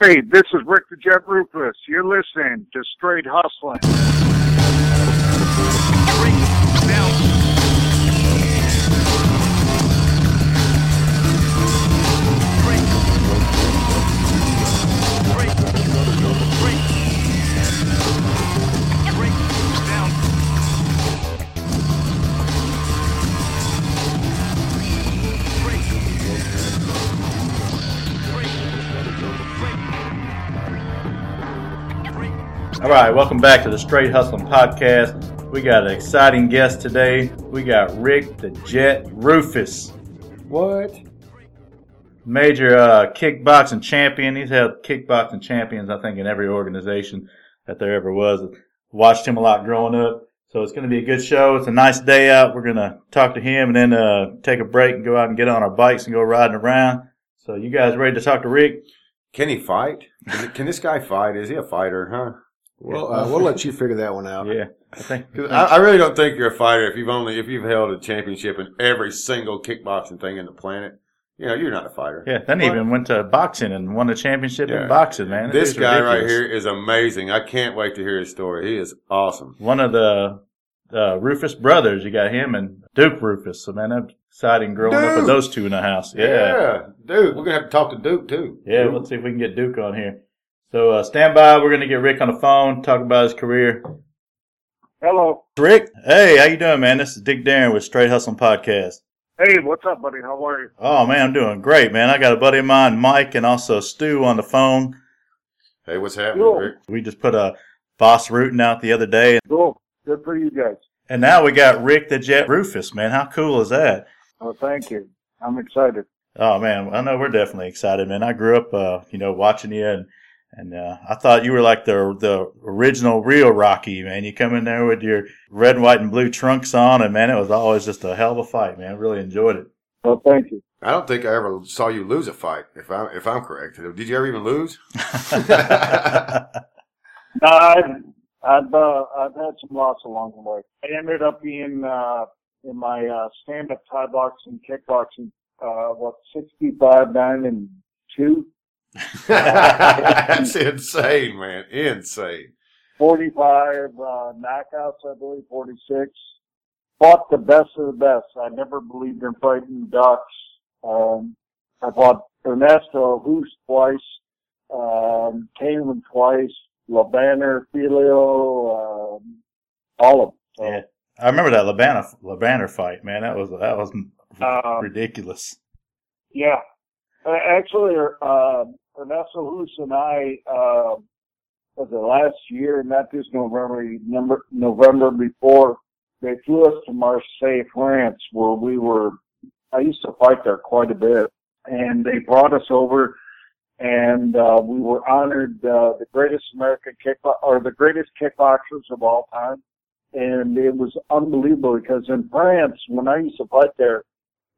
Hey, this is Rick the Jet Roufus. You're listening to Straight Hustling. All right, welcome back to the Straight Hustling Podcast. We got an exciting guest today. We got Rick the Jet Roufus, What? major uh, kickboxing champion. He's held kickboxing champions, I think, in every organization that there ever was. Watched him a lot growing up. So it's going to be a good show. It's a nice day out. We're going to talk to him and then uh, take a break and go out and get on our bikes and go riding around. So you guys ready to talk to Rick? Can he fight? Can, can this guy fight? Is he a fighter? Huh? Well, uh, we'll let you figure that one out. Yeah, I think. I, I really don't think you're a fighter if you've only if you've held a championship in every single kickboxing thing in the planet. You know, you're not a fighter. Yeah, then he even went to boxing and won a championship Yeah. in boxing, man. This dude's guy right here is amazing. I can't wait to hear his story. He is awesome. one of the uh, Roufus brothers. You got him and Duke Roufus. So man, that's exciting growing up with those two in the house. Yeah, yeah. dude, we're gonna have to talk to Duke too. Yeah. Let's see if we can get Duke on here. So uh, stand by. We're gonna get Rick on the phone, talk about his career. Hello. Rick, hey, how you doing, man? This is Dick Darren with Straight Hustling Podcast. Hey, what's up, buddy? How are you? Oh man, I'm doing great, man. I got a buddy of mine, Mike, and also Stu on the phone. Hey, what's happening, Cool. Rick? We just put a Bas Rutten out the other day, Cool. Good for you guys. and now we got Rick the Jet Roufus, man. How cool is that? Oh, thank you. I'm excited. Oh man, I know we're definitely excited, man. I grew up, uh, you know, watching you, and and uh, I thought you were like the the original real Rocky, man. You come in there with your red, white, and blue trunks on, and man, it was always just a hell of a fight, man. I really enjoyed it. Well, thank you. I don't think I ever saw you lose a fight. If I'm if I'm correct, did you ever even lose? No, I've, I've, uh, I've had some loss along the way. I ended up being, uh, in my, uh, stand-up Thai boxing, kickboxing, uh, what, 65, 9, and 2? That's insane, man. Insane. 45 uh, knockouts, I believe, 46. Fought the best of the best. I never believed in fighting ducks. Um, I fought Ernesto Hoost twice, um, Kalen twice, LeBanner, Filho, um, all of them. So, yeah, I remember that Labana Labanner fight, man. That was that was Um, ridiculous. Yeah. Uh, Actually, uh, Ernesto Hoost and I, uh, was it last year, not this November, number, November before, they flew us to Marseille, France, where we were, I used to fight there quite a bit, and they brought us over, and, uh, we were honored, uh, the greatest American kickbox, or the greatest kickboxers of all time, and it was unbelievable because in France, when I used to fight there,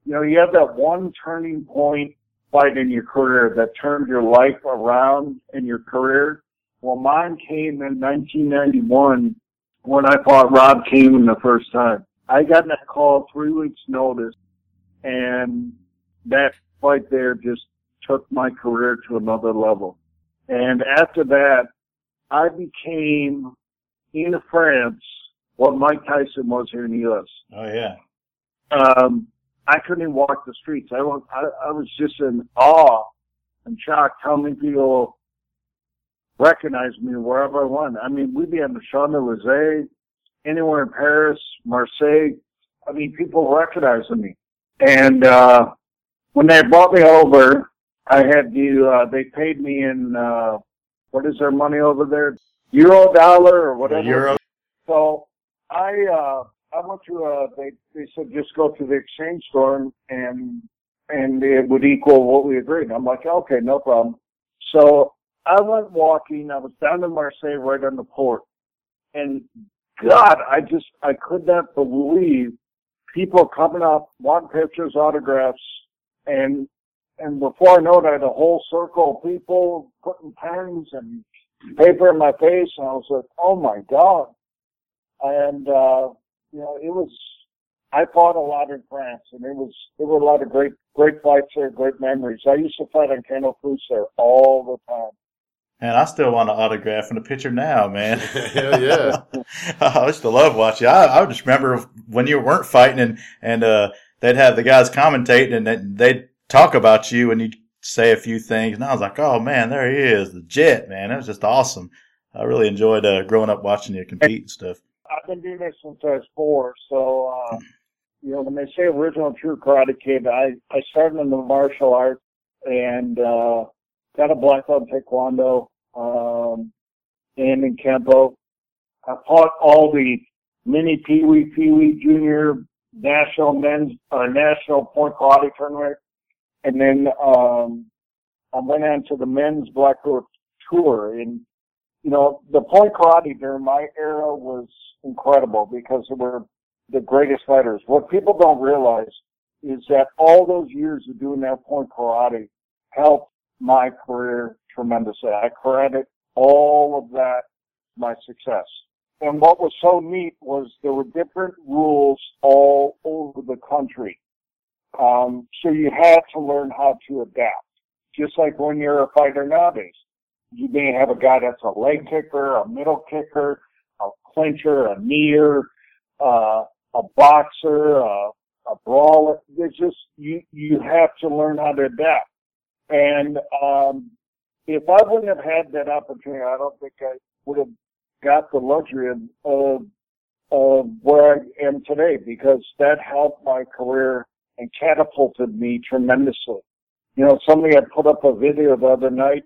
you know, you have that one turning point fight in your career that turned your life around in your career. Well, mine came in 1991 when I fought Rob Kamen the first time. I got that call three weeks notice and that fight there just took my career to another level. And after that, I became in France what Mike Tyson was here in the U.S Oh yeah, um, I couldn't even walk the streets. I was, I, I was just in awe and shocked how many people recognized me wherever I went. I mean, we'd be on the Champs-Élysées, anywhere in Paris, Marseille. I mean, people recognizing me. And, uh, when they brought me over, I had to, uh, they paid me in, uh, what is their money over there? Euro dollar or whatever. Euro. So I uh I went to uh they they said just go to the exchange store and and it would equal what we agreed. I'm like, okay, no problem. So I went walking, I was down in Marseille right on the port. And God, I just I could not believe people coming up, wanting pictures, autographs, and and before I know it, I had a whole circle of people putting pens and paper in my face, and I was like, oh my God. And, uh, you know, it was, I fought a lot in France, and it was, there were a lot of great, great fights there, great memories. I used to fight on Canal Cruz there all the time. And I still want an autograph and a picture now, man. Hell yeah. I used to love watching. I, I just remember when you weren't fighting and, and, uh, they'd have the guys commentating and they'd, they'd talk about you and you'd say a few things. And I was like, oh man, there he is, the jet, man. That was just awesome. I really enjoyed, uh, growing up watching you compete and stuff. I've been doing this since I was four. So, uh, you know, when they say original true karate kid, I, I started in the martial arts and, uh, got a black belt in taekwondo, um, and in kempo. I fought all the mini pee wee, pee wee, junior, national men's, uh, national point karate tournament. And then, um, I went on to the men's black belt tour and, you know, the point karate during my era was incredible because they were the greatest fighters. What people don't realize is that all those years of doing that point karate helped my career tremendously. I credit all of that my success. And what was so neat was there were different rules all over the country. Um, so you had to learn how to adapt. Just like when you're a fighter nowadays. You may have a guy that's a leg kicker, a middle kicker, a clincher, a kneer, uh, a boxer, a, a brawler. There's just, you, you have to learn how to adapt. And um, if I wouldn't have had that opportunity, I don't think I would have got the luxury of, of, of where I am today because that helped my career and catapulted me tremendously. You know, somebody had put up a video the other night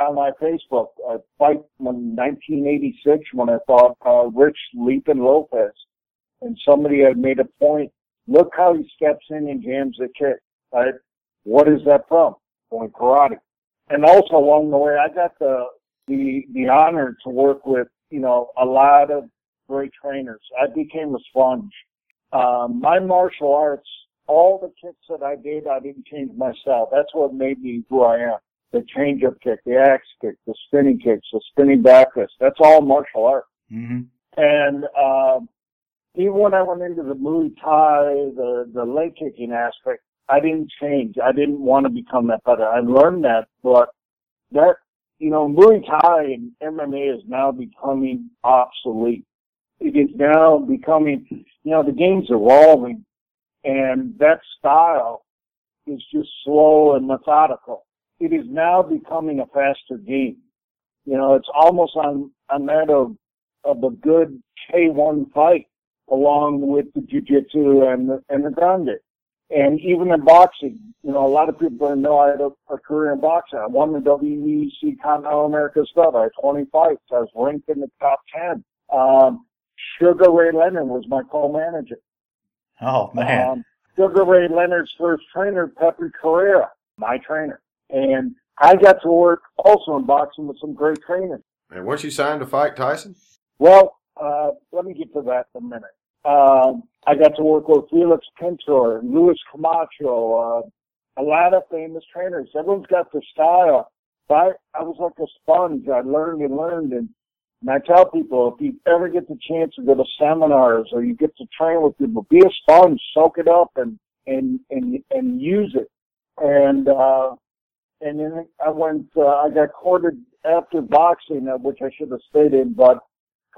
on my Facebook, a fight in 1986 when I fought uh, Rich Leapin Lopez. And somebody had made a point, look how he steps in and jams the kick, right? What is that from? Going karate. And also along the way, I got the, the, the honor to work with, you know, a lot of great trainers. I became a sponge. Um, my martial arts, all the kicks that I did, I didn't change my style. That's what made me who I am. The change-up kick, the axe kick, the spinning kicks, the spinning back fist. That's all martial art. Mm-hmm. And, um, even when I went into the Muay Thai, the, the leg kicking aspect, I didn't change. I didn't want to become that better. I learned that, but that, you know, Muay Thai and MMA is now becoming obsolete. It is now becoming, you know, the game's evolving and that style is just slow and methodical. It is now becoming a faster game. You know, it's almost on, on that of, of a good K1 fight along with the jiu-jitsu and the, and the ground game. And even in boxing, you know, a lot of people don't know I had a, a career in boxing. I won the WBC Continental America stuff. I had 20 fights. I was ranked in the top 10. Um, Sugar Ray Leonard was my co-manager. Oh man. Um, Sugar Ray Leonard's first trainer, Pepe Correa, my trainer. And I got to work also in boxing with some great trainers. And weren't you signed to fight Tyson? Well, uh, let me get to that in a minute. Um, I got to work with Felix Pintor, Luis Camacho, uh, a lot of famous trainers. Everyone's got their style. But I, I was like a sponge. I learned and learned. And, and I tell people, if you ever get the chance to go to seminars or you get to train with people, be a sponge, soak it up and, and, and, and use it. And, uh, and then I went, uh, I got courted after boxing, uh, which I should have stayed in, but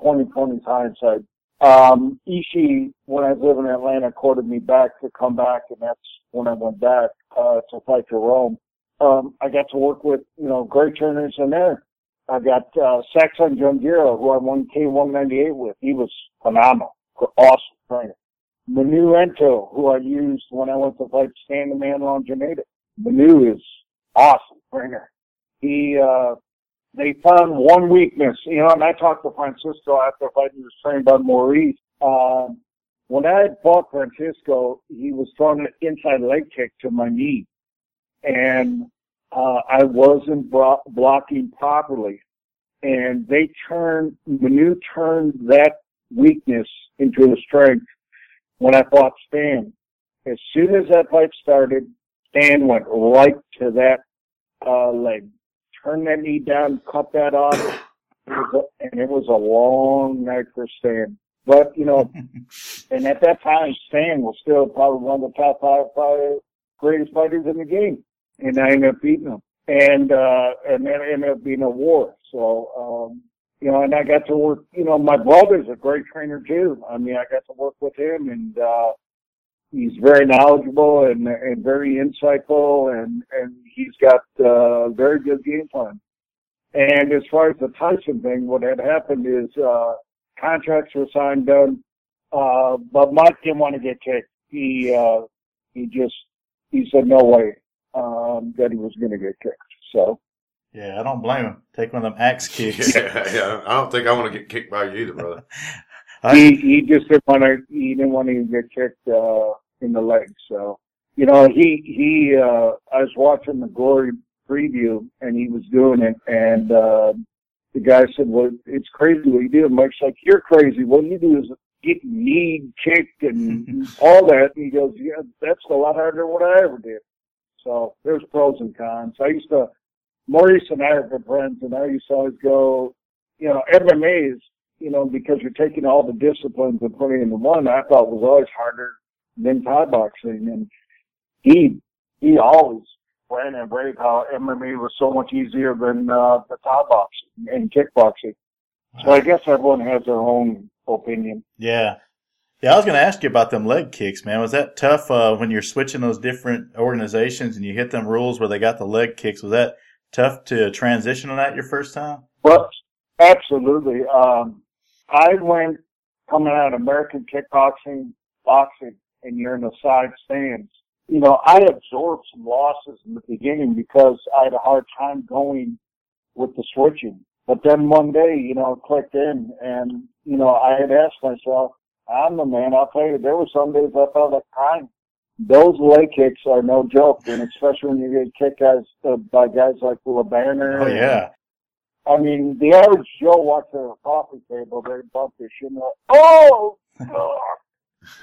2020 hindsight. Um, Ishii, when I was living in Atlanta, courted me back to come back, and that's when I went back uh, to fight for Rome. Um, I got to work with, you know, great trainers in there. I got uh, Saxon Jungira, who I won K198 with. He was phenomenal, awesome trainer. Manu Ntoh, who I used when I went to fight Stan the Man Longinidis. Manu is awesome trainer. He, uh, they found one weakness, you know, and I talked to Francisco after fighting he was by Maurice. Um, when I had fought Francisco, he was throwing an inside leg kick to my knee. And, uh, I wasn't bro- blocking properly. And they turned, Manu turned that weakness into a strength when I fought Stan. As soon as that fight started, Stan went right to that, uh, leg turned that knee down, cut that off, and it was a long night for Stan. But you know, and at that time, Stan was still probably one of the top five, five greatest fighters in the game, and I ended up beating him. and uh, and it ended up being a war. So um, you know, and I got to work. You know, my brother's a great trainer too. I mean, I got to work with him, and uh, he's very knowledgeable and and very insightful, and and he's got uh, very good game plan. And as far as the Tyson thing, what had happened is uh, contracts were signed done, uh, but Mike didn't want to get kicked. He uh, he just he said no way um, that he was going to get kicked. So Yeah, I don't blame him. Take one of them axe kicks. yeah, yeah. I don't think I want to get kicked by you either, brother. I- he he just didn't want to he didn't want to get kicked uh, in the leg. So you know he he uh, I was watching the Glory preview and he was doing it and uh, the guy said, "Well, it's crazy what you do." And Mike's like, "You're crazy. What you do is get knee kicked and all that." And he goes, "Yeah, that's a lot harder than what I ever did." So there's pros and cons. I used to Maurice and I are good friends, and I used to always go, you know, MMA is, you know, because you're taking all the disciplines and putting into one. I thought was always harder than Thai boxing, and he he always ran and raved how MMA was so much easier than uh, the Thai boxing and kickboxing. So I guess everyone has their own opinion. Yeah. Yeah, I was going to ask you about them leg kicks, man. Was that tough uh, when you're switching those different organizations and you hit them rules where they got the leg kicks? Was that tough to transition on that your first time? Well, absolutely. Um, I went coming out of American kickboxing, boxing, and you're in the side stands. You know, I absorbed some losses in the beginning because I had a hard time going with the switching. But then one day, you know, it clicked in and, you know, I had asked myself, I'm the man. I'll tell you, there were some days I felt like crying. Those leg kicks are no joke, and especially when you get kicked guys uh, by guys like Le Banner. Oh, yeah. I mean, the average Joe walks to a coffee table, they bump their shin like, oh, God.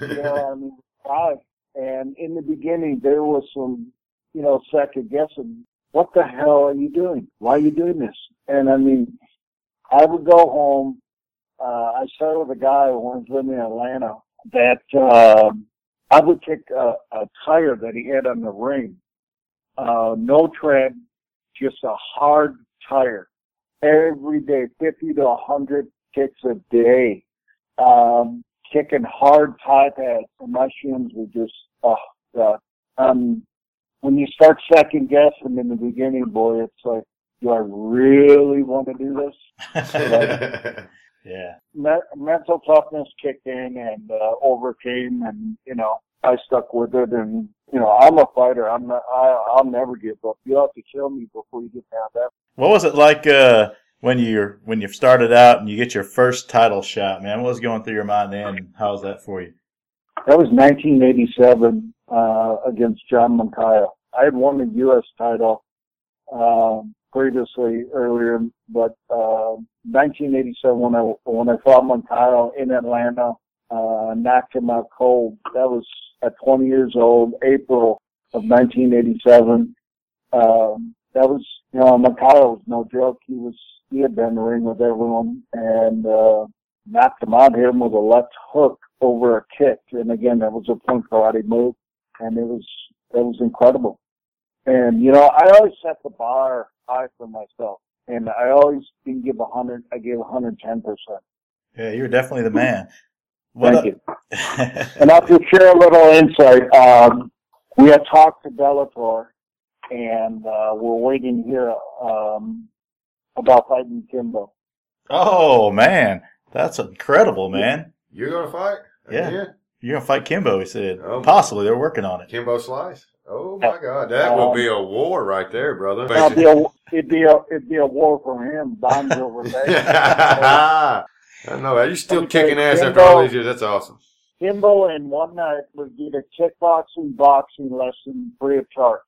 you know, I mean, I, and in the beginning, there was some, you know, second guessing. What the hell are you doing? Why are you doing this? And I mean, I would go home. Uh, I started with a guy who was living in Atlanta that, um, I would kick a, a tire that he had on the ring. Uh, no tread, just a hard tire every day, 50 to 100 kicks a day, um, kicking hard tie pads, and my shins were just, oh, God. Um, when you start second guessing in the beginning, boy, it's like, do I really want to do this? Yeah. Me- mental toughness kicked in and uh, overcame, and you know, I stuck with it. And you know, I'm a fighter. I'm not. I, I'll never give up. You have to kill me before you get down that. What was it like uh, when you're when you started out and you get your first title shot, man? What was going through your mind then? How was that for you? That was 1987 uh, against John Moncayo. I had won the U.S. title um, previously earlier, but uh, 1987 when I when I fought Moncayo in Atlanta, uh, knocked him out cold. That was at 20 years old, April of 1987. Um, that was you know Moncayo was no joke. He was he had been in the ring with everyone and uh, knocked him out. Hit him with a left hook over a kick, and again that was a point karate move, and it was that was incredible. And you know, I always set the bar high for myself, and I always didn't give a hundred. I gave a hundred ten percent. Yeah, you're definitely the man. What Thank you. And I'll just share a little insight. Um, we had talked to Bellator, and uh, we're waiting here um, about fighting Kimbo. oh man, that's incredible, man. You're gonna fight? Yeah. You're gonna fight Kimbo. He said. Oh. Possibly, they're working on it. Kimbo Slice. Oh my God, that will um, be a war right there, brother. It'd be a it'd be a it'd be a war for him. Bonds over there. I know. You still Okay, kicking ass after all these years. That's awesome. Kimbo in one night would get a kickboxing boxing lesson free of charge.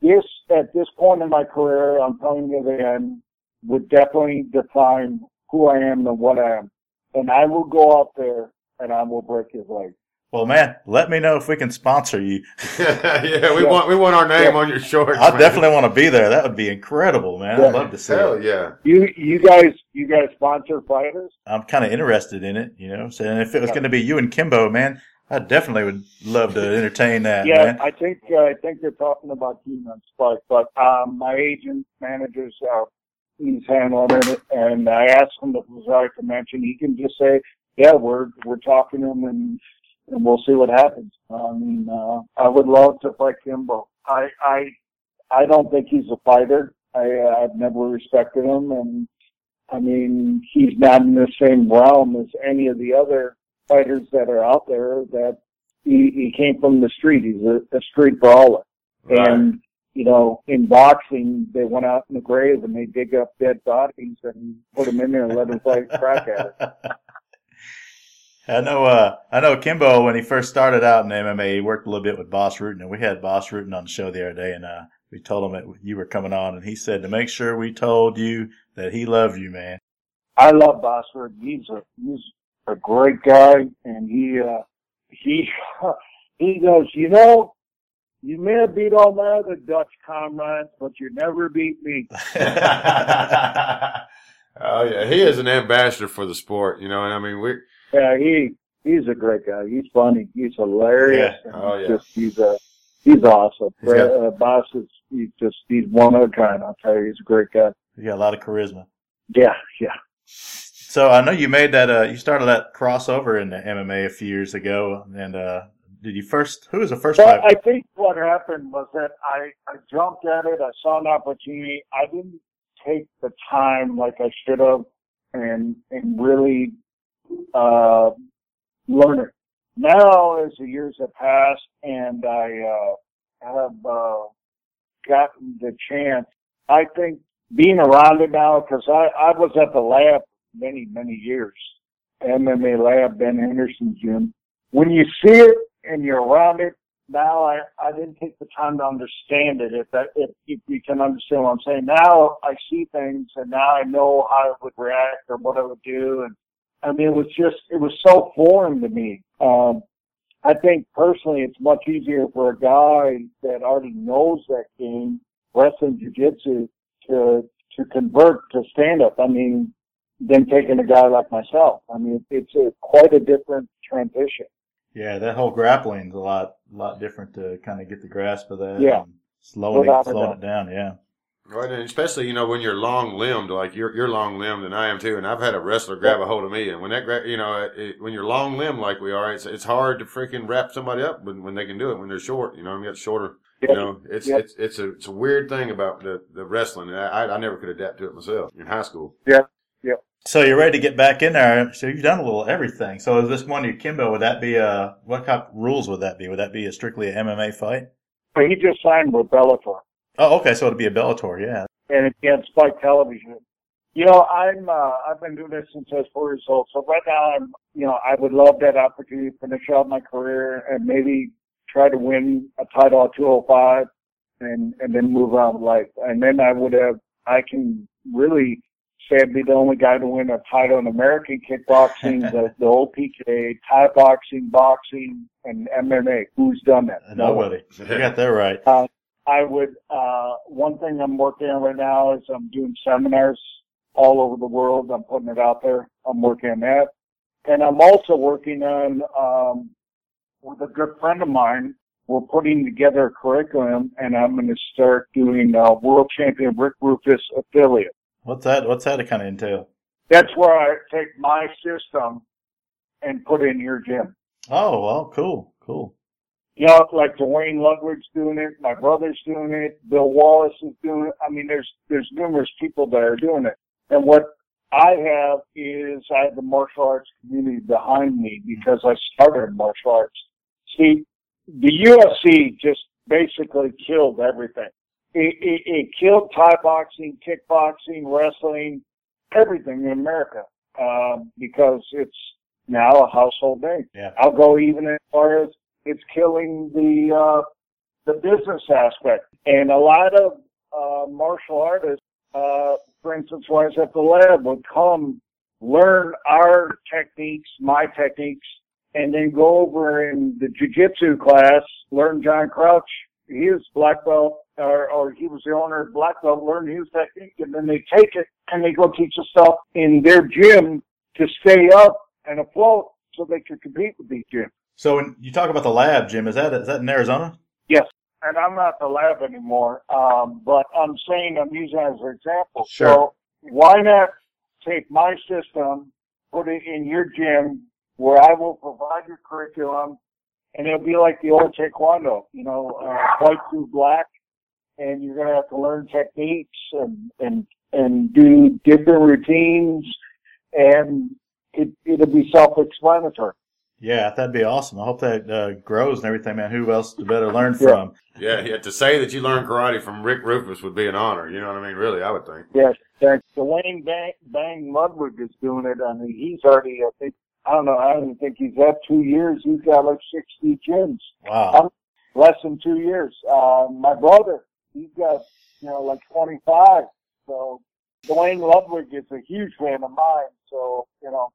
This at this point in my career, I'm telling you then, would definitely define who I am and what I am. And I will go out there and I will break his leg. Well, man, let me know if we can sponsor you. yeah, we Yeah. want we want our name Yeah. on your shorts. I man. definitely want to be there. That would be incredible, man. I'd love to see Hell it. yeah. You you guys you guys sponsor fighters? I'm kind of interested in it, you know. So, and if it was Yeah. going to be you and Kimbo, man, I definitely would love to entertain that. Yeah, man. I think uh, I think they're talking about Keenan Spike, but um, my agent managers uh, he's handling it, and I asked him if it was right to mention. He can just say, "Yeah, we're we're talking to him, and and we'll see what happens." I mean, uh, I would love to fight Kimbo. I I I don't think he's a fighter. I I've never respected him, and I mean, he's not in the same realm as any of the other fighters that are out there that he, he came from the street. He's a, a street brawler. Right. And, you know, in boxing, they went out in the grave and they dig up dead bodies and put them in there and let them fight crack at it. I know, uh, I know Kimbo when he first started out in MMA, he worked a little bit with Bas Rutten, and we had Bas Rutten on the show the other day, and uh, we told him that you were coming on, and he said to make sure we told you that he loved you, man. I love Bosford. He's a, he's a great guy and he, uh, he, he goes, you know, you may have beat all my other Dutch comrades, but you never beat me. oh yeah, he is an ambassador for the sport, you know. And I mean, we Yeah, he he's a great guy. He's funny. He's hilarious. Yeah. Oh, he's yeah. Just he's a he's awesome. He's got- uh, Bas is he's just he's one of a kind. I'll tell you, he's a great guy. You got a lot of charisma. Yeah, yeah. So I know you made that. Uh, you started that crossover in the MMA a few years ago, and uh, did you first? Who was the first fight? I think what happened was that I I jumped at it. I saw an opportunity. I didn't take the time like I should have, and and really uh, learn it. Now, as the years have passed, and I uh, have uh, gotten the chance, I think being around it now, because I, I was at the lab many, many years, MMA lab, Ben Henderson gym. When you see it and you're around it, now I, I didn't take the time to understand it. If that, if, if you can understand what I'm saying, now I see things and now I know how I would react or what I would do. And I mean, it was just, it was so foreign to me. Um, I think personally it's much easier for a guy that already knows that game, wrestling jiu-jitsu, to, to convert to stand up. I mean, than taking a guy like myself. I mean, it's a, quite a different transition. Yeah, that whole grappling's a lot, a lot different to kind of get the grasp of that. Yeah. and slowing, Without it, a slowing it down. Yeah. Right, and especially you know when you're long limbed, like you're you're long limbed, and I am too. And I've had a wrestler grab a hold of me, and when that gra- you know it, it, when you're long limbed like we are, it's it's hard to freaking wrap somebody up when, when they can do it when they're short. You know, I mean, it's shorter. You know, it's Yep. it's it's a it's a weird thing about the the wrestling. and I I never could adapt to it myself in high school. So you're ready to get back in there. So you've done a little everything. So is this one your Kimbo? Would that be a what kind of rules would that be? Would that be a strictly a MMA fight? But he just signed with Bellator. Oh, okay. So it'd be a Bellator. Yeah. and it's against Spike Television. You know, I'm uh, I've been doing this since I was four years old. So right now, I'm you know I would love that opportunity to finish out my career and maybe try to win a title at 205 and and then move on with life. And then I would have I can really say I'd be the only guy to win a title in American kickboxing, the the old PK, Thai boxing, boxing, and MMA. Who's done that? No. Nobody. You got that right. I would, uh, one thing I'm working on right now is I'm doing seminars all over the world. I'm putting it out there. I'm working on that. And I'm also working on, um, with a good friend of mine, we're putting together a curriculum and I'm going to start doing, uh, world champion Rick Roufus affiliate. What's that? What's that to kind of entail? That's where I take my system and put in your gym. Oh, well, cool, cool. You know, like Duane Ludwig's doing it, my brother's doing it, Bill Wallace is doing it. I mean, there's there's numerous people that are doing it. And what I have is I have the martial arts community behind me because I started martial arts. See, the UFC just basically killed everything. It, it, it killed Thai boxing, kickboxing, wrestling, everything in America um, because it's now a household name. Yeah. I'll go even as far as it's killing the uh, the business aspect. And a lot of uh, martial artists, uh, for instance, when I was at the lab, would come learn our techniques, my techniques, and then go over in the jujitsu class, learn John Crouch. He was black belt, or, or he was the owner of black belt, learn his technique, and then they take it and they go teach the stuff in their gym to stay up and afloat so they can compete with these gyms. So when you talk about the lab, Jim, is that is that in Arizona? Yes, and I'm not the lab anymore, um, but I'm saying I'm using as an example. Sure. So why not take my system, put it in your gym, where I will provide your curriculum, and it'll be like the old taekwondo, you know, uh, white through black, and you're gonna have to learn techniques and and and do different routines, and it it'll be self-explanatory. Yeah, that'd be awesome. I hope that uh, grows and everything, man. Who else to better learn Yeah. from? Yeah, yeah. To say that you learned karate from Rick Roufus would be an honor. You know what I mean? Really, I would think. Yes, thanks. Duane Bang, Bang Ludwig is doing it. I mean, he's already, I think, I don't know, I don't even think he's had two years. He's got like 60 gyms. Wow. Less than two years. Uh, my brother, he's got, you know, like 25. So Duane Ludwig is a huge fan of mine. So, you know,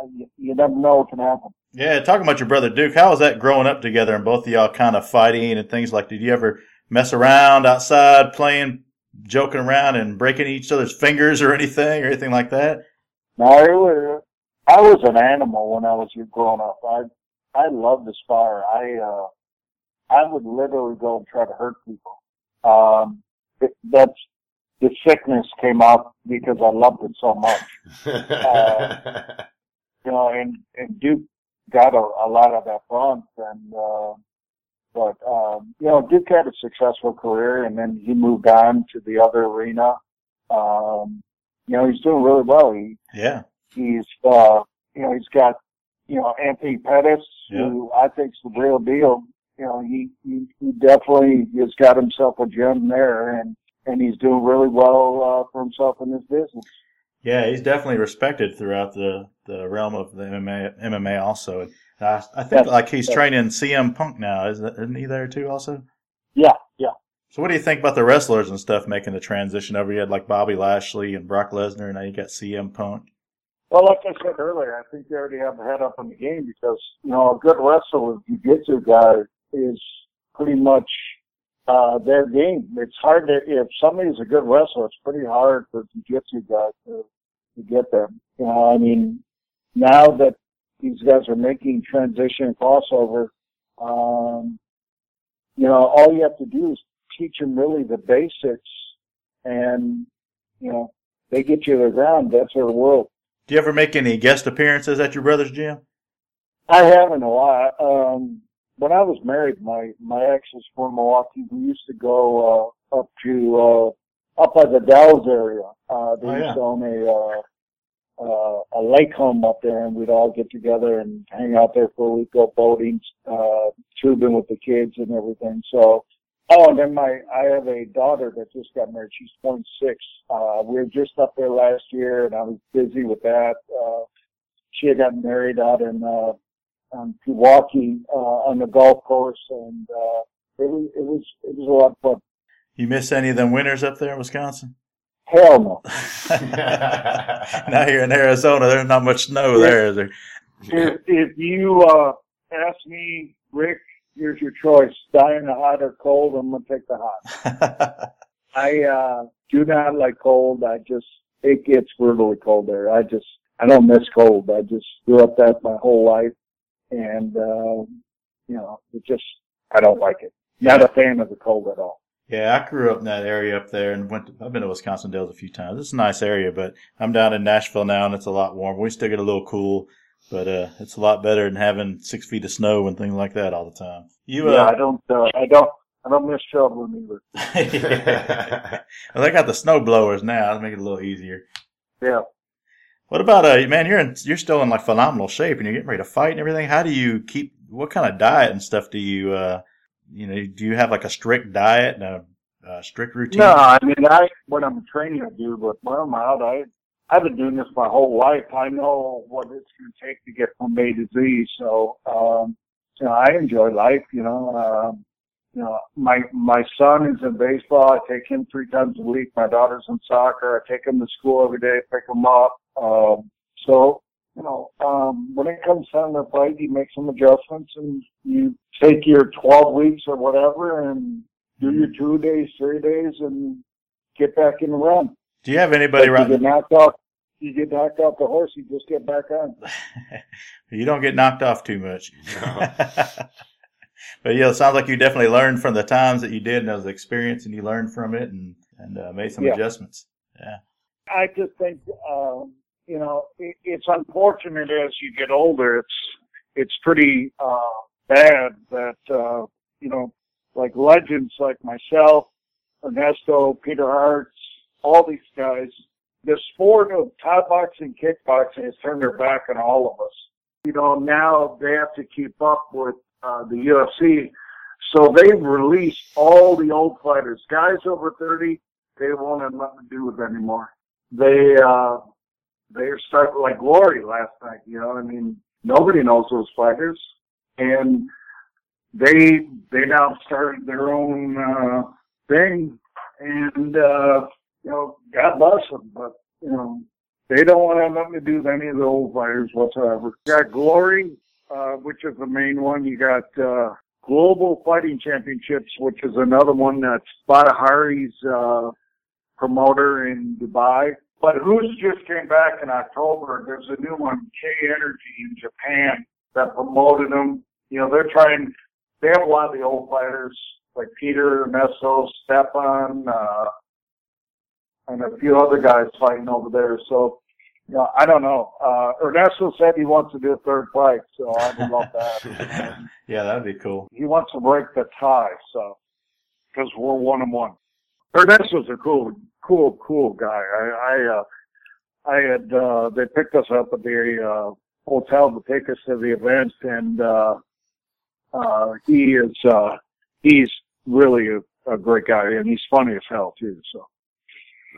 I- you, you never know what can happen. Yeah, talking about your brother Duke, how was that growing up together and both of y'all kind of fighting and things like? Did you ever mess around outside, playing, joking around, and breaking each other's fingers or anything or anything like that? No, it was, I was an animal when I was growing up. I, I loved to spar. I, uh, I would literally go and try to hurt people. Um, it, that's, the sickness came out because I loved it so much. You know, and, and Duke got a, a lot of that bump and, uh, but, um, you know, Duke had a successful career and then he moved on to the other arena. Um, you know, he's doing really well. He, Yeah. He's, uh, you know, he's got, you know, Anthony Pettis, Yeah. who I think's the real deal. You know, he, he, he definitely has got himself a gem there and, and he's doing really well, uh, for himself in his business. Yeah, he's definitely respected throughout the, the realm of the MMA, MMA also. And I, I think Yeah. like he's training CM Punk now. Is that, isn't he there too also? Yeah, yeah. So what do you think about the wrestlers and stuff making the transition over? You had like Bobby Lashley and Brock Lesnar, and now you got CM Punk. Well, like I said earlier, I think they already have their head up in the game because, you know, a good wrestler, jiu-jitsu guy is pretty much, uh, their game. It's hard to, if somebody's a good wrestler, it's pretty hard for jiu-jitsu guys to, to get them. You know, I mean, now that these guys are making transition crossover, um, you know, all you have to do is teach them really the basics and, you know, they get you to the ground. That's their world. Do you ever make any guest appearances at your brother's gym? I haven't a lot. Um, when I was married, my my ex was from Milwaukee. We used to go uh, up to uh, up by the Dells area. Uh, they Oh, used yeah. to own a uh, uh, a lake home up there, and we'd all get together and hang out there for a week, go boating, uh, tubing with the kids and everything. So, oh, and then my I have a daughter that just got married. She's 26. Uh, we were just up there last year, and I was busy with that. Uh, she had gotten married out in uh, um, Pewaukee uh, on the golf course, and uh, it was it was it was a lot of fun. You miss any of them winters up there in Wisconsin? Hell no. now here in Arizona, there's not much snow there, is there? If if you uh, ask me, Rick, here's your choice: die in the hot or cold. I'm gonna take the hot. I uh, do not like cold. I just it gets brutally cold there. I just I don't miss cold. I just grew up that my whole life, and uh, you know, it just I don't like it. Not a fan of the cold at all. Yeah, I grew up in that area up there and went. To, I've been to Wisconsin Dells a few times. It's a nice area, but I'm down in Nashville now, and it's a lot warmer. We still get a little cool, but uh, it's a lot better than having six feet of snow and things like that all the time. You, Yeah, I uh, don't. Uh, I don't. I don't miss shoveling either. well, they got the snow blowers now. That'll make it a little easier. Yeah. What about uh, man? You're in, you're still in like phenomenal shape, and you're getting ready to fight and everything. How do you keep? What kind of diet and stuff do you? uh You know, do you have like a strict diet and a, a strict routine? No, I mean, I when I'm training, I do, but when I'm out, I I've been doing this my whole life. I know what it's going to take to get from A to Z. So, um, you know, I enjoy life. You know, um, you know, my my son is in baseball. I take him three times a week. My daughter's in soccer. I take him to school every day. Pick him up. Um, so, you know, um, when it comes time to fight, you make some adjustments and you take your 12 weeks or whatever and do your two days, three days, and get back in the run. Do you have anybody If you right? get knocked out, You get knocked off the horse, you just get back on. you don't get knocked off too much. No. but yeah, it sounds like you definitely learned from the times that you did and those experience, and you learned from it and and uh, made some Yeah. adjustments. Yeah. I just think, um, you know, it, it's unfortunate as you get older. It's it's pretty uh, bad that uh, you know, like legends like myself, Ernesto, Peter Aerts, all these guys. The sport of Thai boxing, kickboxing has turned their back on all of us. You know, now they have to keep up with uh, the UFC. So they've released all the old fighters. Guys over 30, they won't have nothing to do with anymore. They, uh, they're starting like Glory last night, you know, I mean, nobody knows those fighters. And they, they now started their own, uh, thing. And, uh, you know, God bless them, but, you know, they don't want to have nothing to do with any of the old fighters whatsoever. You got Glory, uh, which is the main one. You got, uh, Global Fighting Championships, which is another one that's Badr Hari's, uh, promoter in Dubai. But who's just came back in October? There's a new one, K Energy in Japan, that promoted them. You know, they're trying, they have a lot of the old fighters, like Peter, Meso, Stepan, uh, and a few other guys fighting over there. So, you know, I don't know. Uh, Ernesto said he wants to do a third fight, so I would love that. yeah, that'd be cool. he wants to break the tie, so, cause we're one and one. Ernesto's a cool, cool, cool guy. I, I, uh, I had, uh, they picked us up at the, uh, hotel to take us to the event and, uh, uh, he is, uh, he's really a, a great guy and he's funny as hell too, so.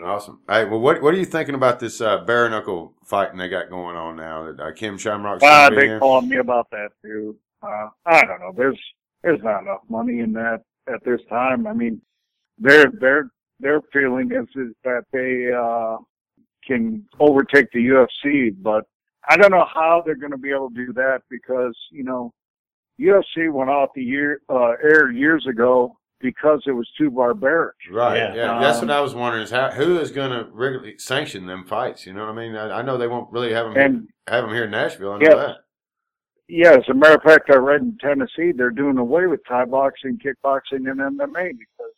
Awesome. Hey, well, what what are you thinking about this uh, bare knuckle fighting they got going on now? That uh, Ken Shamrock's Uh, they here? calling me about that too. Uh, I don't know. There's there's not enough money in that at this time. I mean, their their their feeling is, is that they uh, can overtake the UFC, but I don't know how they're going to be able to do that because you know UFC went off the year uh, air years ago because it was too barbaric. Right. Yeah. Yeah. That's Um, what I was wondering is how who is going to regularly sanction them fights? You know what I mean? I, I know they won't really have them And have them here in Nashville. I know Yes. that. yeah, as a matter of fact, I read in Tennessee they're doing away with Thai boxing, kickboxing, and MMA because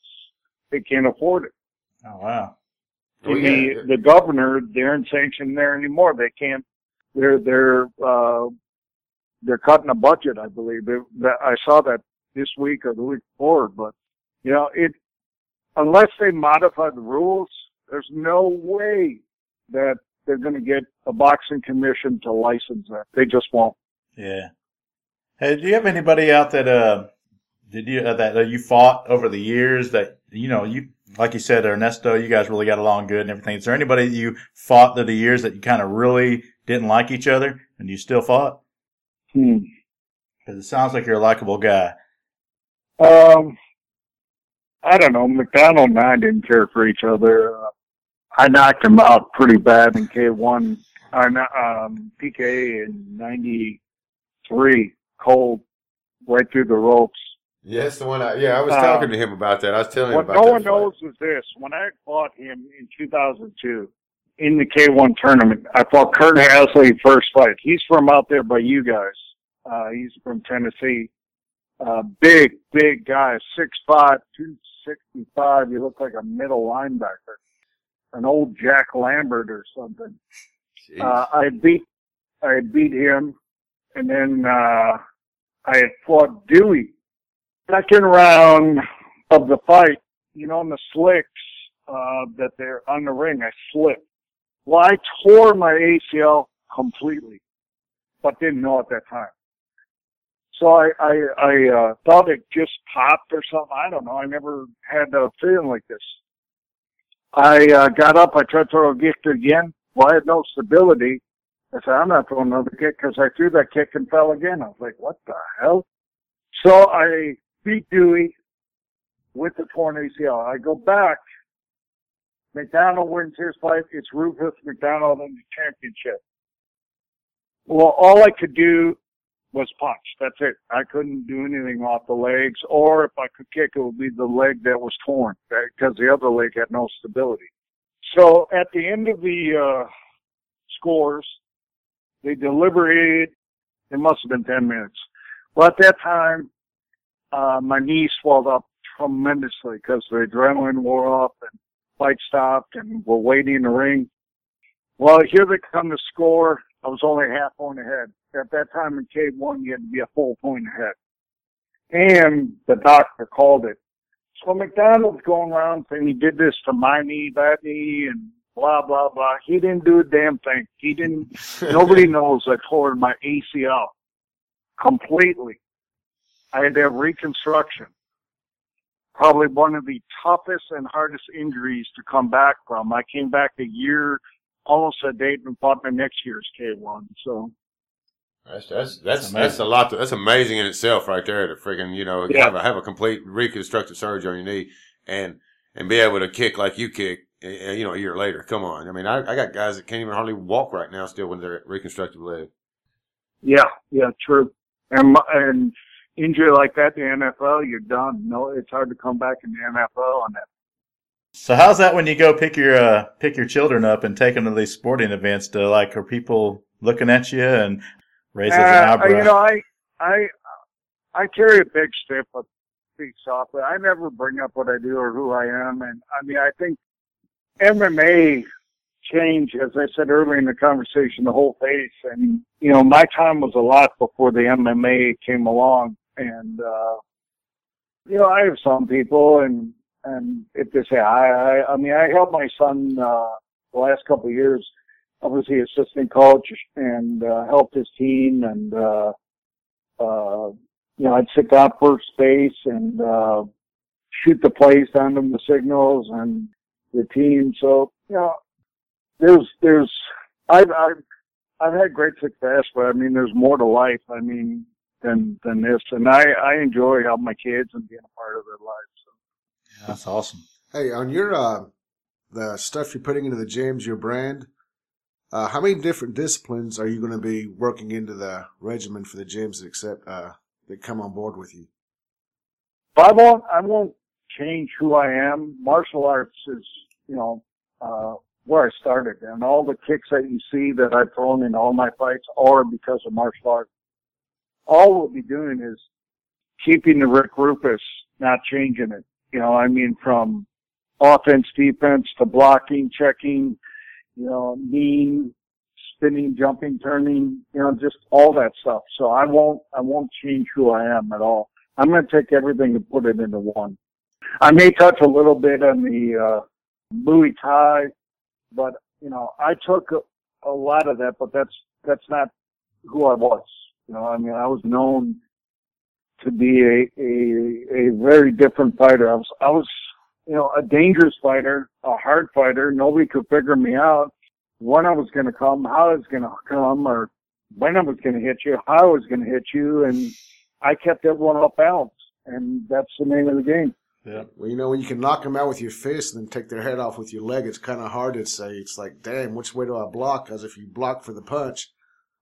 they can't afford it. Oh wow. Oh, the yeah. the governor they aren't sanctioned there anymore. They can't. They're they're uh, they're cutting a budget. I believe it, that I saw that this week or the week before. But you know, it unless they modify the rules, there's no way that they're going to get a boxing commission to license that. They just won't. Yeah. Hey, do you have anybody out that uh did you uh, that, that you fought over the years that you know you like you said Ernesto, you guys really got along good and everything. Is there anybody that you fought through the years that you kind of really didn't like each other and you still fought? Hmm. Because it sounds like you're a likable guy. Um, I don't know. McDonald and I didn't care for each other. Uh, I knocked him out pretty bad in K1, or no- um, PK in '93, cold, right through the ropes. That's the one. I, yeah, I was Uh, talking to him about that. I was telling him What about no that one fight. knows is this: when I fought him in 2002 in the K1 tournament, I fought Kurt Hasley first fight. He's from out there by you guys. Uh, he's from Tennessee. Uh, big, big guy, six five, two sixty five. You look like a middle linebacker, an old Jack Lambert or something. Uh, I beat, I beat him, and then uh, I had fought Dewey. Second round of the fight, you know, in the slicks uh, that they're on the ring, I slipped. Well, I tore my ACL completely, but didn't know at that time. So I I, I uh, thought it just popped or something. I don't know. I never had a feeling like this. I uh, got up. I tried to throw a kick again. Well, I had no stability. I said, I'm not throwing another kick because I threw that kick and fell again. I was like, what the hell? So I beat Dewey with the torn ACL. I go back. McDonald wins his fight. It's Roufus McDonald in the championship. Well, all I could do was punch. That's it. I couldn't do anything off the legs, or if I could kick, it would be the leg that was torn because the other leg had no stability. So at the end of the uh, scores. They deliberated. It must have been 10 minutes. Well, at that time, uh, my knee swelled up tremendously because the adrenaline wore off and fight stopped and we're waiting in the ring. Well, here they come to score. I was only half point ahead. At that time in K1, you had to be a full point ahead. And the doctor called it. So McDonald's going around saying he did this to my knee, that knee, and blah, blah, blah. He didn't do a damn thing. He didn't, nobody knows I tore my ACL completely. I had to have reconstruction. Probably one of the toughest and hardest injuries to come back from. I came back a year, almost a date, and fought my next year's K1. So that's that's that's that's, a lot. To, that's amazing in itself, right there. To freaking you know yeah. have a have a complete reconstructive surgery on your knee and and be able to kick like you kick. You know, a year later. Come on. I mean, I, I got guys that can't even hardly walk right now still when they're reconstructive leg. Yeah, yeah, true. And and injury like that the NFL, you're done. No, it's hard to come back in the NFL on that. So how's that when you go pick your uh, pick your children up and take them to these sporting events? To like, are people looking at you and raising uh, an eyebrow? You know, I I I carry a big stick but speak softly. I never bring up what I do or who I am, and I mean, I think MMA change, as I said earlier in the conversation, the whole face. And, you know, my time was a lot before the MMA came along and uh you know, I have some people and and if they say I I I mean I helped my son uh the last couple of years. I was the assistant coach and uh helped his team and uh uh you know, I'd sit down first base and uh shoot the plays down them the signals and the team. So, you know, there's there's I've I've I've had great success, but I mean there's more to life. I mean than than this. And I I enjoy helping my kids and being a part of their lives. So. Yeah, that's awesome. Hey, on your uh, the stuff you're putting into the gyms, your brand. Uh, how many different disciplines are you going to be working into the regimen for the gyms that accept uh, that come on board with you? I won't. I won't change who I am. Martial arts is, you know, uh, where I started, and all the kicks that you see that I've thrown in all my fights are because of martial arts all we'll be doing is keeping the Rick Roufus, not changing it. You know, I mean, from offense, defense to blocking, checking, you know, mean, spinning, jumping, turning, you know, just all that stuff. So I won't, I won't change who I am at all. I'm going to take everything and put it into one. I may touch a little bit on the, uh, Muay Thai, but, you know, I took a, a lot of that, but that's, that's not who I was. You know, I mean, I was known to be a, a, a very different fighter. I was, I was, you know, a dangerous fighter, a hard fighter. Nobody could figure me out when I was going to come, how I was going to come, or when I was going to hit you, how I was going to hit you. And I kept everyone off balance. And that's the name of the game. Yeah. Well, you know, when you can knock them out with your fist and then take their head off with your leg, it's kind of hard to say. It's like, damn, which way do I block? Because if you block for the punch,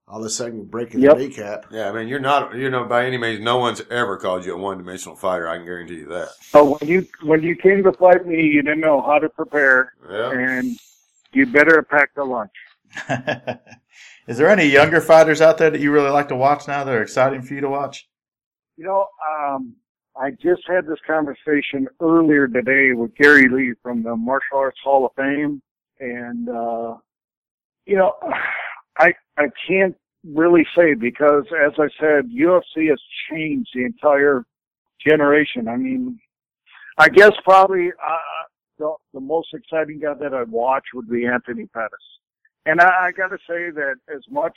all of a sudden you're breaking yep. the kneecap. Yeah, I mean you're not you know by any means no one's ever called you a one dimensional fighter. I can guarantee you that. So when you when you came to fight me, you didn't know how to prepare, yeah. and you better have packed a lunch. Is there any younger fighters out there that you really like to watch now that are exciting for you to watch? You know, um, I just had this conversation earlier today with Gary Lee from the Martial Arts Hall of Fame, and uh, you know. I I can't really say because, as I said, UFC has changed the entire generation. I mean, I guess probably uh, the the most exciting guy that I'd watch would be Anthony Pettis, and I, I got to say that as much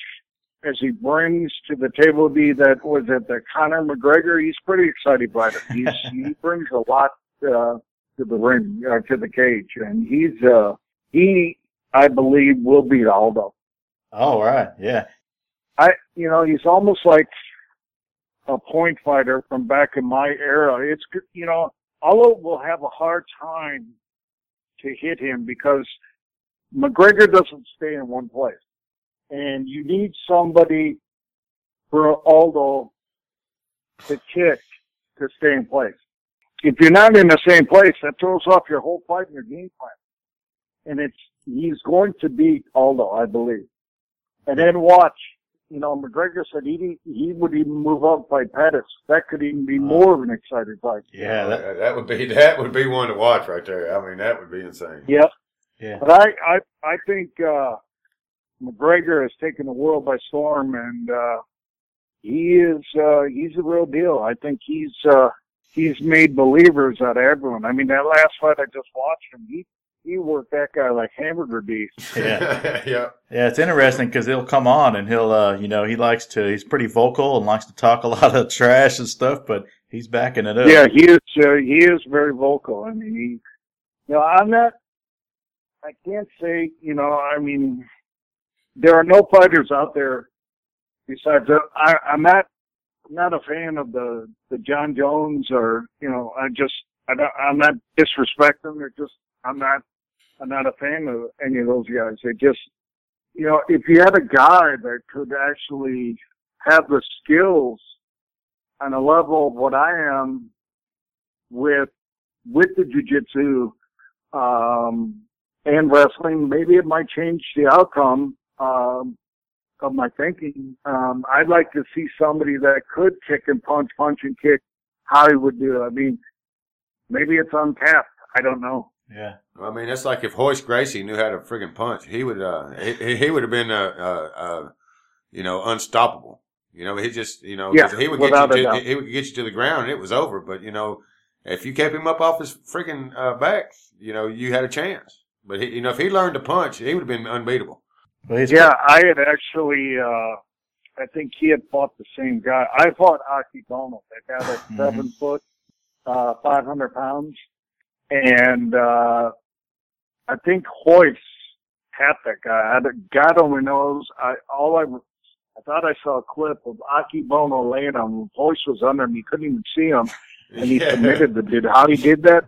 as he brings to the table, be that was it the Conor McGregor, he's pretty exciting fighter. He's he brings a lot uh, to the ring, uh, to the cage, and he's uh he I believe will beat Aldo. Oh, right. Yeah. I, you know, he's almost like a point fighter from back in my era. It's, you know, Aldo will have a hard time to hit him because McGregor doesn't stay in one place. And you need somebody for Aldo to kick to stay in place. If you're not in the same place, that throws off your whole fight and your game plan. And it's, he's going to beat Aldo, I believe. And then watch. You know, McGregor said he he would even move up and fight Pettis. That could even be more of an exciting fight. Yeah, that, that, that would be that would be one to watch right there. I mean, that would be insane. Yep. yeah. But I I I think uh McGregor has taken the world by storm, and uh he is uh he's the real deal. I think he's uh he's made believers out of everyone. I mean, that last fight I just watched him, he he work that guy like hamburger beef. Yeah. yeah. Yeah, it's interesting because he'll come on and he'll, uh, you know, he likes to, he's pretty vocal and likes to talk a lot of trash and stuff, but he's backing it up. Yeah, he is. Uh, he is very vocal. I mean, he. You know, I'm not. I can't say. You know, I mean, there are no fighters out there besides. Uh, I, I'm not. I'm not a fan of the the Jon Jones or you know. I just. I don't, I'm not disrespecting. They're just. I'm not. I'm not a fan of any of those guys. They just. You know, if you had a guy that could actually have the skills on a level of what I am with with the jujitsu um, and wrestling, maybe it might change the outcome um, of my thinking. Um, I'd like to see somebody that could kick and punch, punch and kick. How he would do it. I mean, maybe it's untapped. I don't know. Yeah. I mean, that's like if Royce Gracie knew how to friggin' punch, he would, uh, he, he would have been, uh, uh, uh, you know, unstoppable. You know, he just, you know Yeah, he would get you to, he would get you to the ground and it was over. But, you know, if you kept him up off his freaking, uh, back, you know, you had a chance. But he, you know, if he learned to punch, he would have been unbeatable. Well, Yeah, I had actually. uh I think he had fought the same guy. I fought Akebono, that guy that's Mhm. seven foot, uh, five hundred pounds, and uh I think Royce had that guy. God only knows. I all I I thought I saw a clip of Akebono laying on him. Royce was under him. You couldn't even see him, and he Yeah. submitted the dude. How he did that,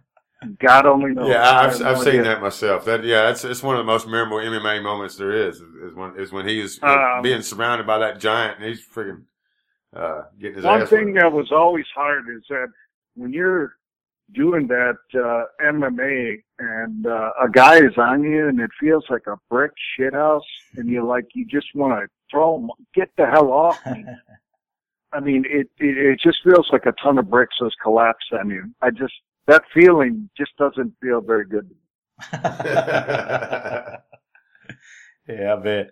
God only knows. Yeah, I've, I've seen that myself. That yeah, that's it's one of the most memorable MMA moments there is. Is, when is when he is uh, Um, being surrounded by that giant and he's freaking uh, getting his One thing that was always hard is that when you're doing that uh, MMA and uh, a guy is on you and it feels like a brick shithouse and you like you just want to throw him, get the hell off me. I mean, it, it it just feels like a ton of bricks has collapsed on you. I just that feeling just doesn't feel very good. yeah, I bet.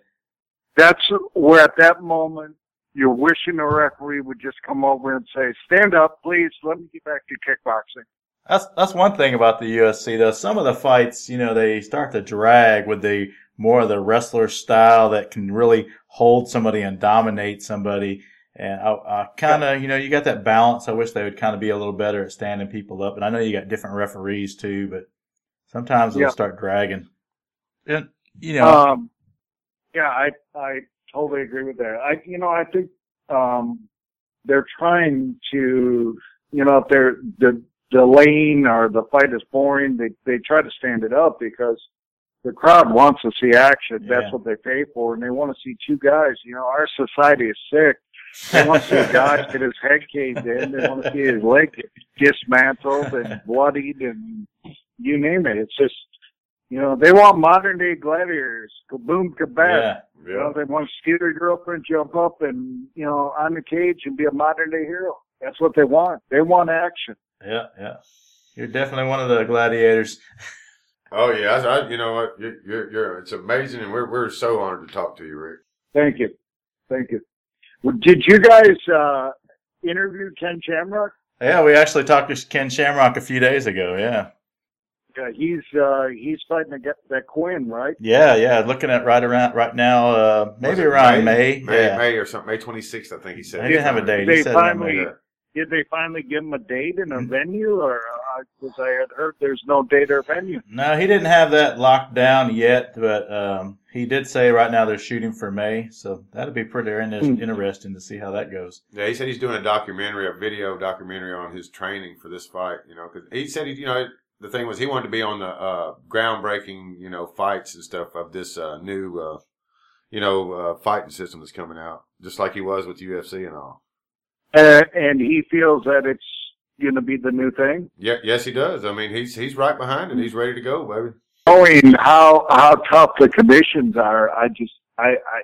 That's where at that moment you're wishing the referee would just come over and say, "Stand up, please. Let me get back to kickboxing." That's that's one thing about the UFC though. Some of the fights, you know, they start to drag with the more of the wrestler style that can really hold somebody and dominate somebody. And I, I kind of, you know, you got that balance. I wish they would kind of be a little better at standing people up. And I know you got different referees too, but sometimes they'll Yeah. start dragging. And you know, Um, yeah, I I totally agree with that. I you know I think um, they're trying to you know if they're the the lane or the fight is boring, they they try to stand it up because the crowd wants to see action. Yeah. That's what they pay for, and they want to see two guys. You know, our society is sick. They want to see a guy get his head caved in. They want to see his leg get dismantled and bloodied and you name it. It's just, you know, they want modern day gladiators. Kaboom, kabam. yeah, You know, they want to steal your girlfriend, jump up and, you know, on the cage and be a modern day hero. That's what they want. They want action. Yeah, yeah. You're definitely one of the gladiators. Oh yeah, I, I, you know what? You're, you're, you're, it's amazing, and we're we're so honored to talk to you, Rick. Thank you. Thank you. Well, did you guys, uh, interview Ken Shamrock? Yeah, we actually talked to Ken Shamrock a few days ago. Yeah. Uh, he's, uh, he's fighting to get that Quinn, right? Yeah, yeah. Looking at right around right now, uh, maybe Around May. May, yeah. May or something, May twenty sixth, I think he said. He didn't have a date. They He said around finally- May. Yeah. Did they finally give him a date and a Mm-hmm. venue, or because I had heard there's no date or venue? No, he didn't have that locked down yet, but um, he did say right now they're shooting for May, so that'll be pretty Hmm. interesting to see how that goes. Yeah, he said he's doing a documentary, a video documentary on his training for this fight. You know, because he said he, you know, the thing was he wanted to be on the uh, groundbreaking, you know, fights and stuff of this uh, new, uh, you know, uh, fighting system that's coming out, just like he was with UFC and all. Uh, and he feels that it's going to be the new thing. Yeah, yes, he does. I mean, he's he's right behind it. He's ready to go, baby. Knowing how how tough the conditions are, I just I I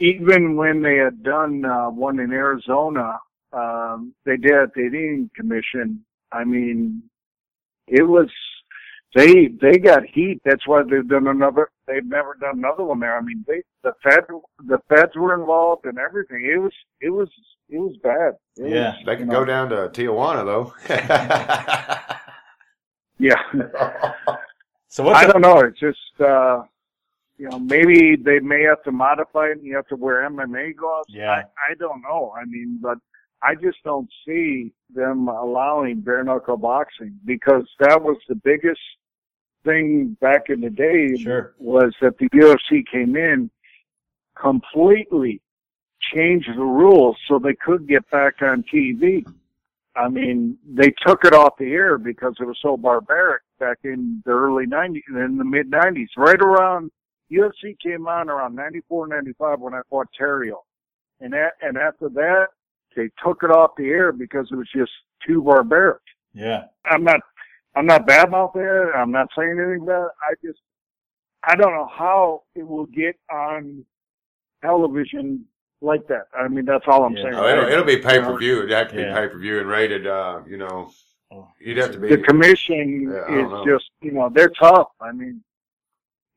even when they had done uh, one in Arizona, um, they did. They didn't commission. I mean, it was they they got heat. That's why they've done another. They've never done another one there. I mean, they the Fed the feds were involved and everything. It was it was it was bad. It Yeah. was, They you could know, go down to Tijuana though. Yeah, So what? I the- don't know. It's just uh, you know maybe they may have to modify it. and You have to wear MMA gloves. Yeah. I, I don't know. I mean, but I just don't see them allowing bare knuckle boxing because that was the biggest thing back in the day. Sure. was that the UFC came in completely changed the rules so they could get back on TV. I mean, they took it off the air because it was so barbaric back in the early 90s, in the mid 90s, right around UFC came on around 94, 95 when I fought Terrio. And that, and after that, they took it off the air because it was just too barbaric. Yeah. I'm not I'm not bad about that. I'm not saying anything bad. I just I don't know how it will get on television like that. I mean that's all I'm Yeah. saying. Oh, it'll, it'll be pay per view. It'd have to be pay per view and rated. Uh, you know, Oh. you'd have to be. the commission Yeah, is know. just you know, they're tough. I mean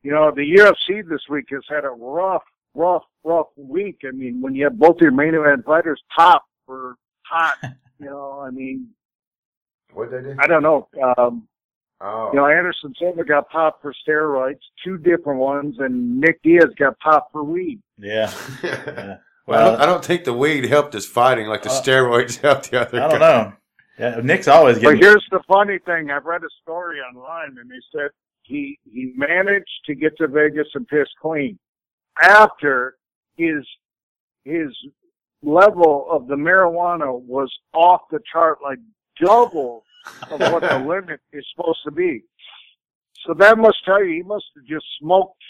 you know, the UFC this week has had a rough, rough, rough week. I mean, when you have both your main event fighters top for hot, you know, I mean, What they do? I don't know. Um Oh, You know, Anderson Silva got popped for steroids, two different ones, and Nick Diaz got popped for weed. Yeah. I, don't, I don't think the weed helped his fighting like the Uh, steroids helped the other. I don't guy. know. Yeah, Nick's always getting. But here's the funny thing: I've read a story online, and they said he he managed to get to Vegas and piss clean after his his level of the marijuana was off the chart, like double of what the limit is supposed to be. So that must tell you he must have just smoked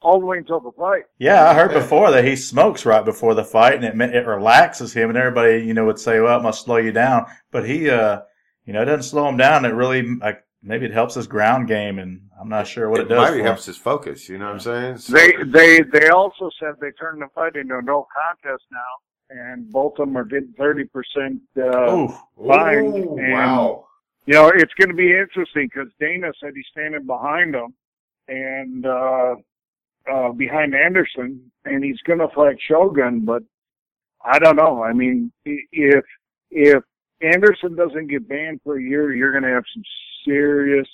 all the way until the fight. Yeah, I heard before that he smokes right before the fight, and it ma- it relaxes him, and everybody you know would say, "Well, it must slow you down," but he, uh, you know, it doesn't slow him down. It really, like, maybe it helps his ground game, and I'm not sure what it, it does. maybe for helps his focus. You know what I'm saying? So- They they they also said they turned the fight into a no contest now, and both of them are getting thirty percent. him. Uh, Ooh, fine, wow. you know, it's going to be interesting because Dana said he's standing behind him and uh, uh, behind Anderson, and he's going to fight Shogun. But I don't know. I mean, if if Anderson doesn't get banned for a year, you're going to have some serious,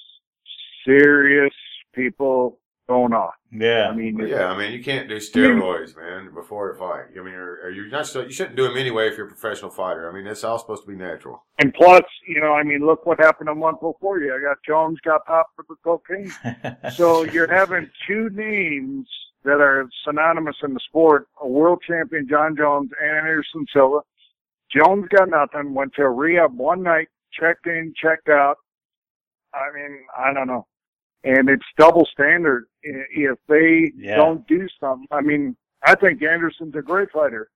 serious people going off. yeah, I mean, Well, yeah, I mean, you can't do steroids, man, before a fight. I mean, or, or you're not. so- You shouldn't do them anyway if you're a professional fighter. I mean, it's all supposed to be natural. And plus, you know, I mean, look what happened a month before you. I got Jones got popped for the cocaine. So you're having two names that are synonymous in the sport: a world champion Jon Jones and Anderson Silva. Jones got nothing. Went to a rehab one night, checked in, checked out. I mean, I don't know. And it's double standard if they Yeah. don't do something. I mean, I think Anderson's a great fighter.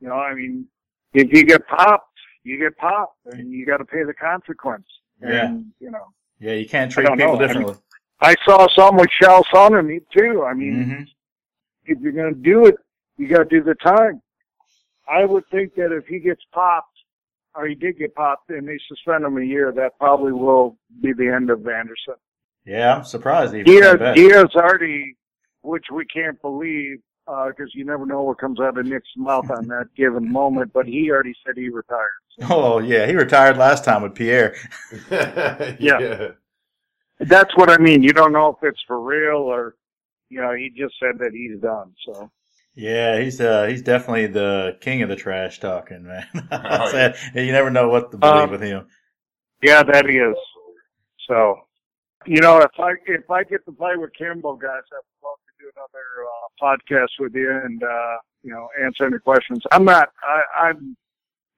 You know, I mean, if you get popped, you get popped, and you got to pay the consequence. Yeah. And you know, yeah, you can't treat people know. I differently. I saw some with Chael Sonnen too. I mean, hmm if you're going to do it, you got to do the time. I would think that if he gets popped, or he did get popped, and they suspend him a year, that probably will be the end of Anderson. Yeah, I'm surprised he Diaz, came. Diaz already, which we can't believe, because you never know what comes out of Nick's mouth on that given moment, but he already said he retired. Oh yeah, he retired last time with Pierre. yeah. That's what I mean. You don't know if it's for real or, you know, he just said that he's done. So. Yeah, he's uh he's definitely the king of the trash talking, man. Oh, Said- you never know what to believe Um, with him. Yeah, that he is. So, you know, if I if I get to play with Kimbo, guys, I'd love to do another uh, podcast with you and uh, you know answer any questions. I'm not. I, I'm.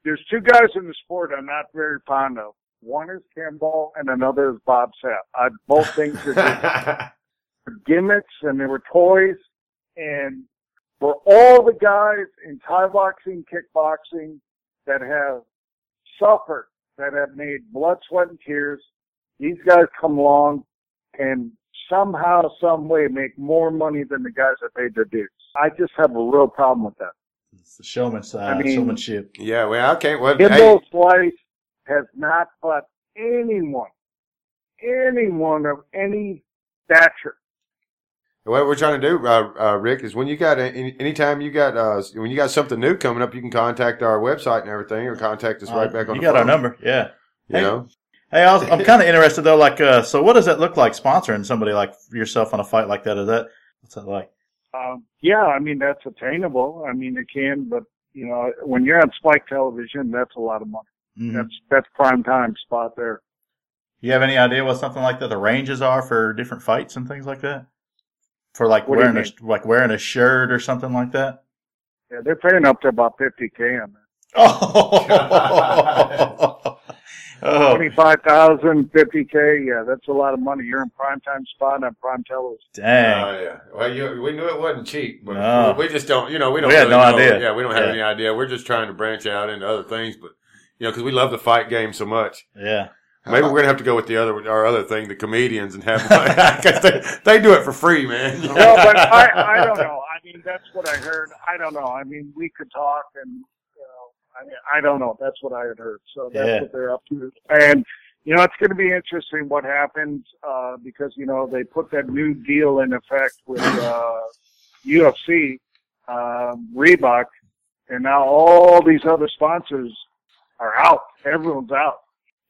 There's two guys in the sport I'm not very fond of. One is Kimbo, and another is Bob Sapp. I both think they're gimmicks and they were toys. And for all the guys in Thai boxing, kickboxing that have suffered, that have made blood, sweat, and tears, these guys come along and somehow, some way make more money than the guys that paid their dues. I just have a real problem with that. It's the showman side, I mean- showmanship. Yeah, well, okay. can't. Well, hey, Kimbo Slice has not fought anyone, anyone of any stature. what we're trying to do, uh, uh, Rick, is when you got any, anytime you got uh, when you got something new coming up, you can contact our website and everything, or contact us right Uh, back on. you the got our number, yeah. You Hey, know, Hey, I was, I'm kind of interested though. Like, uh, so what does that look like sponsoring somebody like yourself on a fight like that? Is that what's that like? Um, yeah, I mean that's attainable. I mean it can, but you know when you're on Spike Television, that's a lot of money. Mhm. That's that's prime time spot there. You have any idea what something like that the ranges are for different fights and things like that? For like What wearing a like wearing a shirt or something like that. Yeah, they're paying up to about 50k on that. Oh, oh, 25,000, 50k. Yeah, that's a lot of money. You're in prime time spot on prime television. dang! Oh yeah. Well, you, we knew it wasn't cheap, but No. we, we just don't. You know, we don't. We had no know. idea. Yeah, we don't have Yeah. any idea. We're just trying to branch out into other things, but you know, because we love the fight game so much. Yeah, Maybe we're gonna have to go with the other our other thing, the comedians, and have because they they do it for free, man. No, but I, I don't know. I mean, that's what I heard. I don't know. I mean, we could talk and, you know, I mean, I don't know. That's what I had heard. So that's Yeah. what they're up to. And, you know, it's going to be interesting what happens, uh, because, you know, they put that new deal in effect with, uh, UFC, um, Reebok, and now all these other sponsors are out. Everyone's out.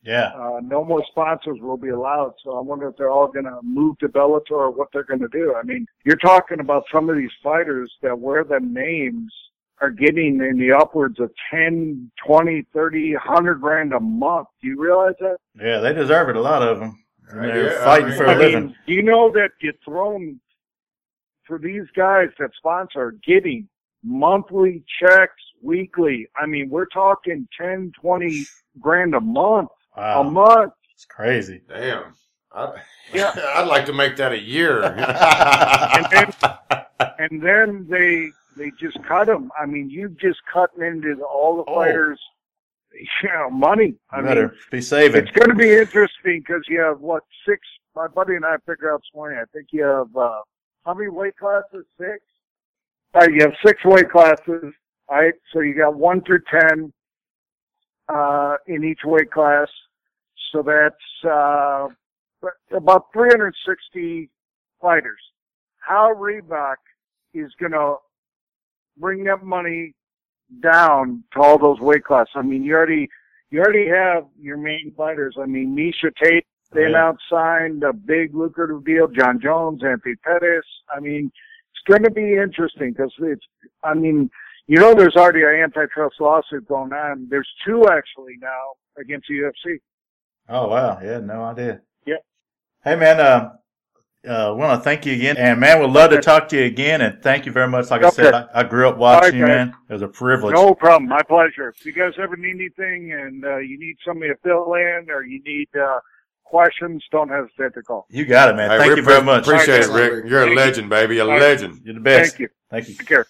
yeah. Uh, no more sponsors will be allowed. So I wonder if they're all going to move to Bellator or what they're going to do. I mean, you're talking about some of these fighters that wear them names are getting in the upwards of 10, 20, 30, 100 grand a month. Do you realize that? Yeah, they deserve it. A lot of them. And Right, they're yeah, I mean- for I a living. mean, do you know that you thrown for these guys that sponsor are getting monthly checks weekly? I mean, we're talking 10, 20 grand a month, Wow. a wow, month. it's crazy. Damn. I, Yeah. I'd like to make that a year. And then, and then they they just cut them. I mean, you just cutting into all the Oh. fighters, you know, money. I You mean, better be saving. it's going to be interesting because you have what six? My buddy and I figured out this morning. I think you have uh, how many weight classes? Six. All right, you have six weight classes. All right, so you got one through ten uh, in each weight class. So that's uh, about 360 fighters. How Reebok is going to bring that money down to all those weight classes? I mean, you already you already have your main fighters. I mean, Miesha Tate, they announced signed a big lucrative deal. Jon Jones, Anthony Pettis. I mean, it's going to be interesting because it's. I mean, you know, there's already an antitrust lawsuit going on. There's two actually now against the UFC. Oh wow, yeah, no idea. Yeah. Hey man, uh, uh, want to thank you again, and man, we'd love to talk to you again. And thank you very much. Like I said, I, I grew up watching you, Okay. man. It was a privilege. No problem. My pleasure. If you guys ever need anything and uh, you need somebody to fill in or you need uh, questions, don't hesitate to call. You got it, man. Hey, thank we you very much. Appreciate it, Rick. You're a Thank you. legend, baby. A All right. legend. You're the best. Thank you. Thank you. Take care.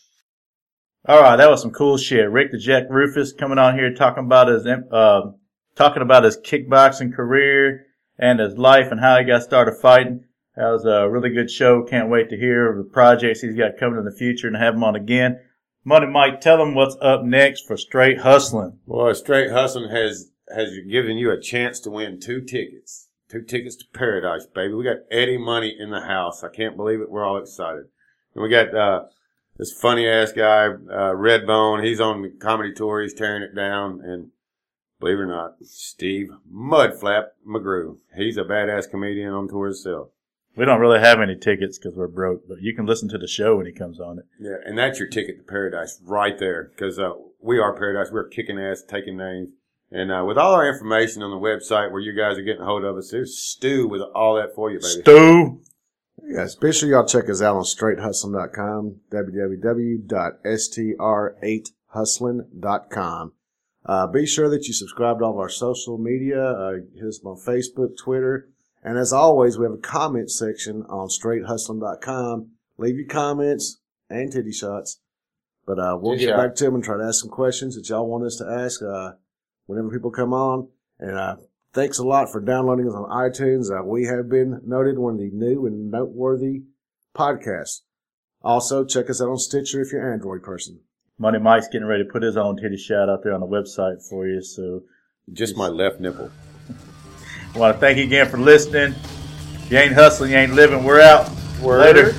All right, that was some cool shit. Rick the Jet Roufus coming on here talking about his uh, talking about his kickboxing career and his life and how he got started fighting. That was a really good show. Can't wait to hear the projects he's got coming in the future and have him on again. Money Mike, tell him what's up next for Straight Hustling. Boy, Straight Hustling has has given you a chance to win two tickets. Two tickets to paradise, baby. We got Eddie Money in the house. I can't believe it. We're all excited. And we got uh, this funny ass guy, uh, Redbone. He's on the comedy tour. He's tearing it down. And believe it or not, Steve Mudflap McGrew. He's a badass comedian on tour himself. We don't really have any tickets because we're broke, but you can listen to the show when he comes on it. Yeah, and that's your ticket to paradise right there. Because uh, we are paradise. We're kicking ass, taking names. And uh, with all our information on the website where you guys are getting a hold of us, there's Stu with all that for you, baby. Stu. Yes, be sure y'all check us out on straighthustling.com, www.str8hustling.com. Uh, be sure that you subscribe to all of our social media. Uh, hit us on Facebook, Twitter. And as always, we have a comment section on straighthustling.com. Leave your comments and titty shots. But uh, we'll Titty get shot. back to them and try to ask some questions that y'all want us to ask uh, whenever people come on. And uh, Thanks a lot for downloading us on iTunes. Uh, we have been noted one of the new and noteworthy podcasts. Also, check us out on Stitcher if you're an Android person. Money Mike's getting ready to put his own titty shot out there on the website for you. So Just my left nipple. I want to thank you again for listening. If you ain't hustling, you ain't living. We're out. Word. Later.